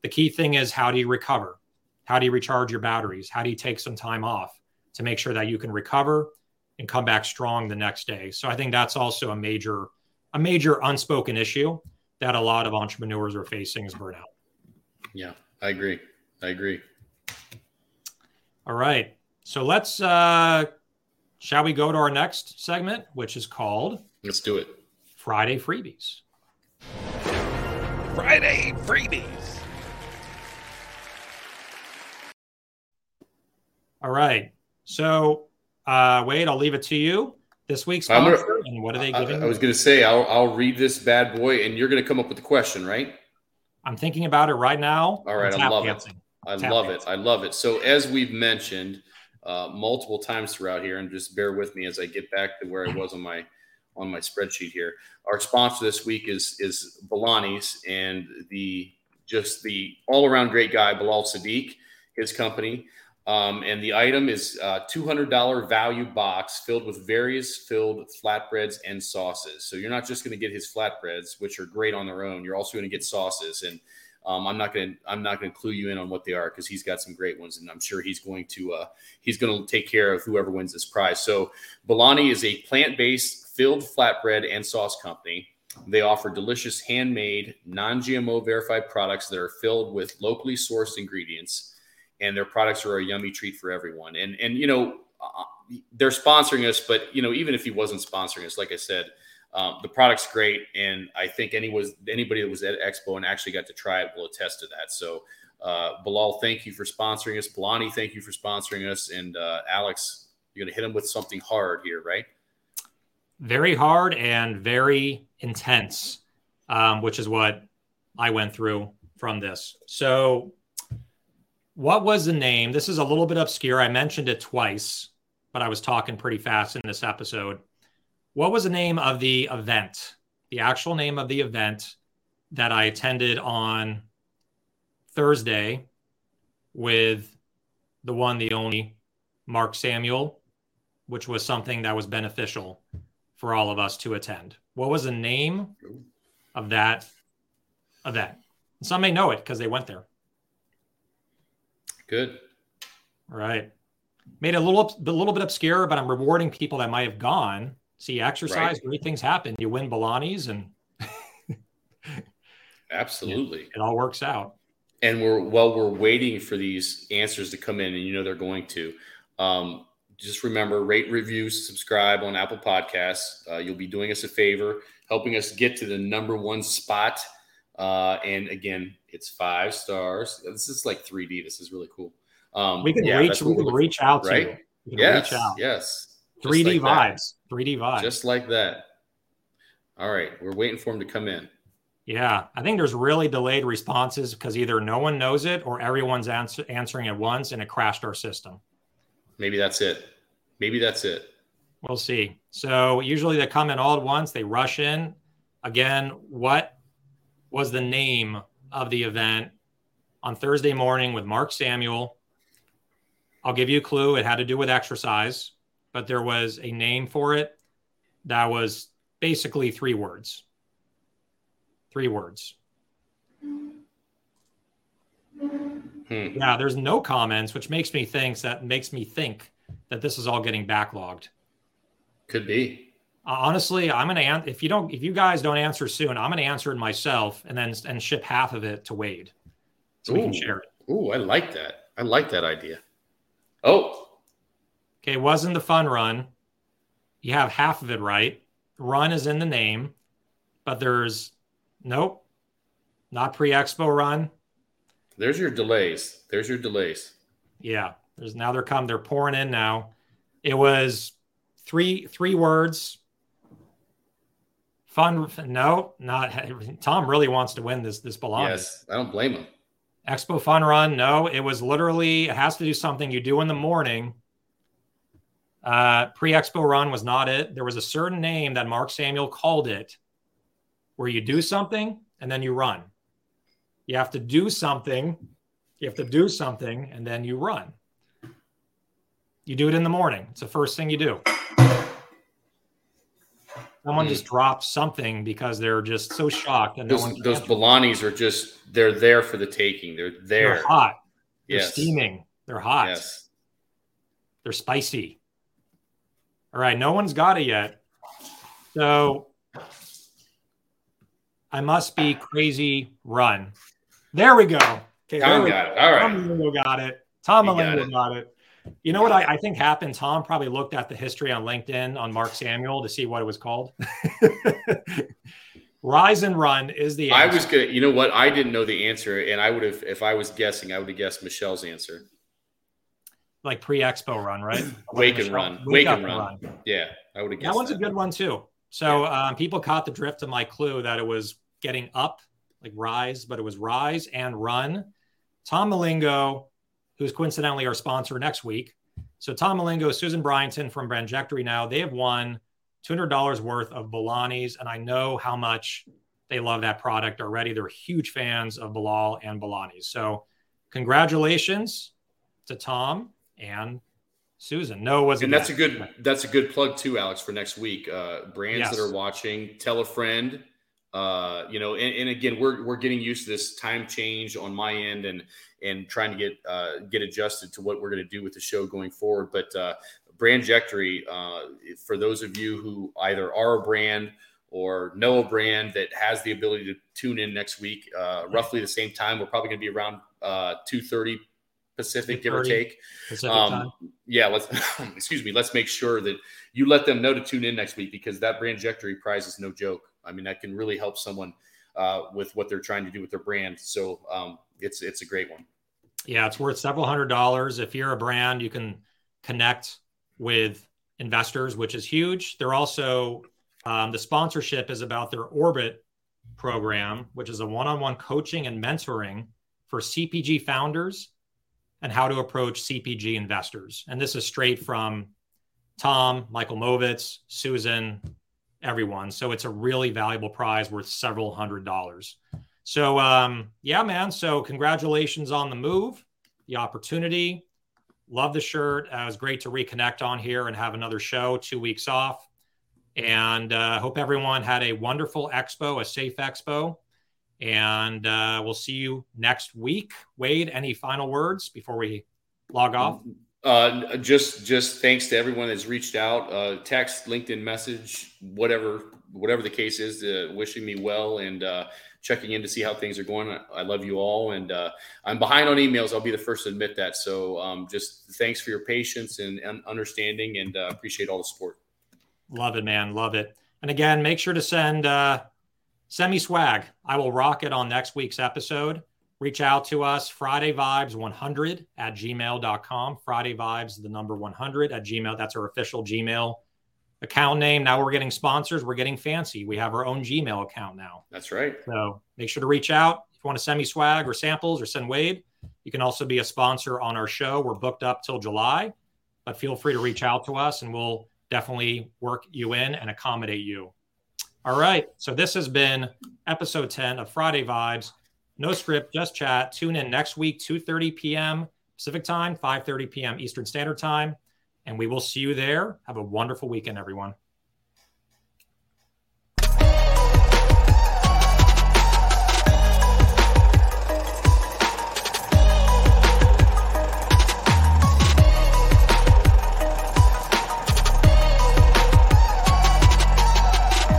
The key thing is how do you recover? How do you recharge your batteries? How do you take some time off to make sure that you can recover and come back strong the next day? So I think that's also a major a major unspoken issue that a lot of entrepreneurs are facing is burnout. Yeah, I agree. I agree. All right. So let's uh shall we go to our next segment, which is called Let's do it. Friday freebies. Friday freebies. All right. So uh Wade, I'll leave it to you this week's sponsor, gonna, and what are they giving? I, I was going to say I'll, I'll read this bad boy, and you're going to come up with the question, right? I'm thinking about it right now. All right, I love dancing. it. I tap love dancing. it. I love it. So as we've mentioned uh, multiple times throughout here, and just bear with me as I get back to where I was on my on my spreadsheet here. Our sponsor this week is is Bolani's and the just the all around great guy Bilal Sadiq, his company. Um, and the item is a $200 value box filled with various filled flatbreads and sauces. So you're not just going to get his flatbreads, which are great on their own. You're also going to get sauces. And um, I'm not to I'm not to clue you in on what they are because he's got some great ones, and I'm sure he's going to uh, he's going to take care of whoever wins this prize. So Bolani is a plant-based filled flatbread and sauce company. They offer delicious handmade, non-GMO verified products that are filled with locally sourced ingredients and their products are a yummy treat for everyone. And and you know uh, they're sponsoring us, but you know even if he wasn't sponsoring us, like I said, um, the product's great, and I think any was anybody that was at Expo and actually got to try it will attest to that. So. Uh, Bilal, thank you for sponsoring us. Bolani, thank you for sponsoring us. And uh, Alex, you're going to hit him with something hard here, right? Very hard and very intense, um, which is what I went through from this. So what was the name? This is a little bit obscure. I mentioned it twice, but I was talking pretty fast in this episode. What was the name of the event? The actual name of the event that I attended on Thursday with the one, the only Mark Samuel, which was something that was beneficial for all of us to attend. What was the name of that event? Some may know it because they went there. Good. All right. Made it a little a little bit obscure, but I'm rewarding people that might have gone. See, exercise, right. great things happen. You win Bolani's and absolutely it, it all works out. And we're while we're waiting for these answers to come in, and you know they're going to. Um, just remember, rate, review, subscribe on Apple Podcasts. Uh, you'll be doing us a favor, helping us get to the number one spot uh, and again, it's five stars. This is like 3D. This is really cool. Um, we can yeah, reach. We can reach out right? to Yes. Yes. 3D like vibes. That. 3D vibes. Just like that. All right, we're waiting for him to come in. Yeah, I think there's really delayed responses because either no one knows it or everyone's answer, answering at once, and it crashed our system. Maybe that's it. Maybe that's it. We'll see. So usually they come in all at once. They rush in. Again, what was the name of the event on Thursday morning with Mark Samuel. I'll give you a clue. It had to do with exercise, but there was a name for it that was basically three words. Three words. Hmm. Yeah, there's no comments, which makes me think that makes me think that this is all getting backlogged. Could be. Uh, honestly, I'm gonna answer if you don't if you guys don't answer soon, I'm gonna answer it myself and then and ship half of it to Wade so Ooh. we can share it. Ooh, I like that. I like that idea. Oh, okay. Wasn't the fun run? You have half of it right. Run is in the name, but there's nope, not pre-expo run. There's your delays. There's your delays. Yeah, there's now they're come. They're pouring in now. It was three three words Fun? No, not Tom. Really wants to win this this Bolani. Yes, I don't blame him. Expo Fun Run. No, it was literally. It has to do something you do in the morning. Uh, Pre Expo run was not it. There was a certain name that Mark Samuel called it where you do something and then you run. You have to do something. You have to do something and then you run. You do it in the morning. It's the first thing you do. Someone just drops something because they're just so shocked, and those, no those Bolanis are just—they're there for the taking. They're there. They're hot. They're Yes. steaming. They're hot. Yes. They're spicy. All right, no one's got it yet. So I must be crazy. Run. There we go. Okay, Tom got go. it. All right. Tom Malingo got it. Tom got it. You know what I, I think happened? Tom probably looked at the history on LinkedIn on Mark Samuel to see what it was called. Rise and run is the I was gonna. You know what? I didn't know the answer, and I would have, if I was guessing, I would have guessed Michelle's answer. Like pre-expo run, right? Wake and run. wake Wake and run. Yeah, I would have guessed That one's that. a good one too. So um, people caught the drift of my clue that it was getting up, like rise, but it was rise and run. Tom Malingo, who's coincidentally our sponsor next week. So Tom Malingo, Susan Bryanton from Brandjectory now, they have won $200 worth of Bolanis, and I know how much they love that product already. They're huge fans of Bilal and Bolanis. So congratulations to Tom and Susan. No, it wasn't and that's a good that's a good plug too alex for next week uh brands Yes. that are watching tell a friend uh you know and, and again we're we're getting used to this time change on my end and and trying to get uh get adjusted to what we're going to do with the show going forward but uh brandjectory uh for those of you who either are a brand or know a brand that has the ability to tune in next week uh roughly the same time we're probably going to be around uh 2.30 pacific give or take um, yeah, let's excuse me. Let's make sure that you let them know to tune in next week because that Brandjectory prize is no joke. I mean, that can really help someone uh, with what they're trying to do with their brand. So um, it's it's a great one. Yeah, it's worth several hundred dollars. If you're a brand, you can connect with investors, which is huge. They're also um, the sponsorship is about their Orbit program, which is a one-on-one coaching and mentoring for CPG founders and how to approach CPG investors. And this is straight from Tom, Michael Movitz, Susan, everyone. So it's a really valuable prize worth several hundred dollars. So um, yeah, man. So congratulations on the move, the opportunity. Love the shirt. Uh, it was great to reconnect on here and have another show. Two weeks off, and uh, hope everyone had a wonderful expo, a safe expo. And uh, we'll see you next week. Wade, any final words before we log off? Uh, just just thanks to everyone that's reached out, uh, text, LinkedIn message, whatever whatever the case is, uh, wishing me well and uh, checking in to see how things are going. I, love you all, and uh, I'm behind on emails. I'll be the first to admit that. So um, just thanks for your patience and, and understanding, and uh, appreciate all the support. Love it, man. Love it. And again, make sure to send uh, send me swag. I will rock it on next week's episode. Reach out to us, Friday Vibes 100 at gmail.com. Friday Vibes, the number 100 at Gmail. That's our official Gmail account name. Now we're getting sponsors. We're getting fancy. We have our own Gmail account now. That's right. So make sure to reach out. If you want to send me swag or samples or send Wade, you can also be a sponsor on our show. We're booked up till July, but feel free to reach out to us and we'll definitely work you in and accommodate you. All right. So this has been episode 10 of Friday Vibes. No script, just chat. Tune in next week, 2:30 p.m. Pacific time, 5:30 p.m. Eastern Standard Time, and we will see you there. Have a wonderful weekend, everyone.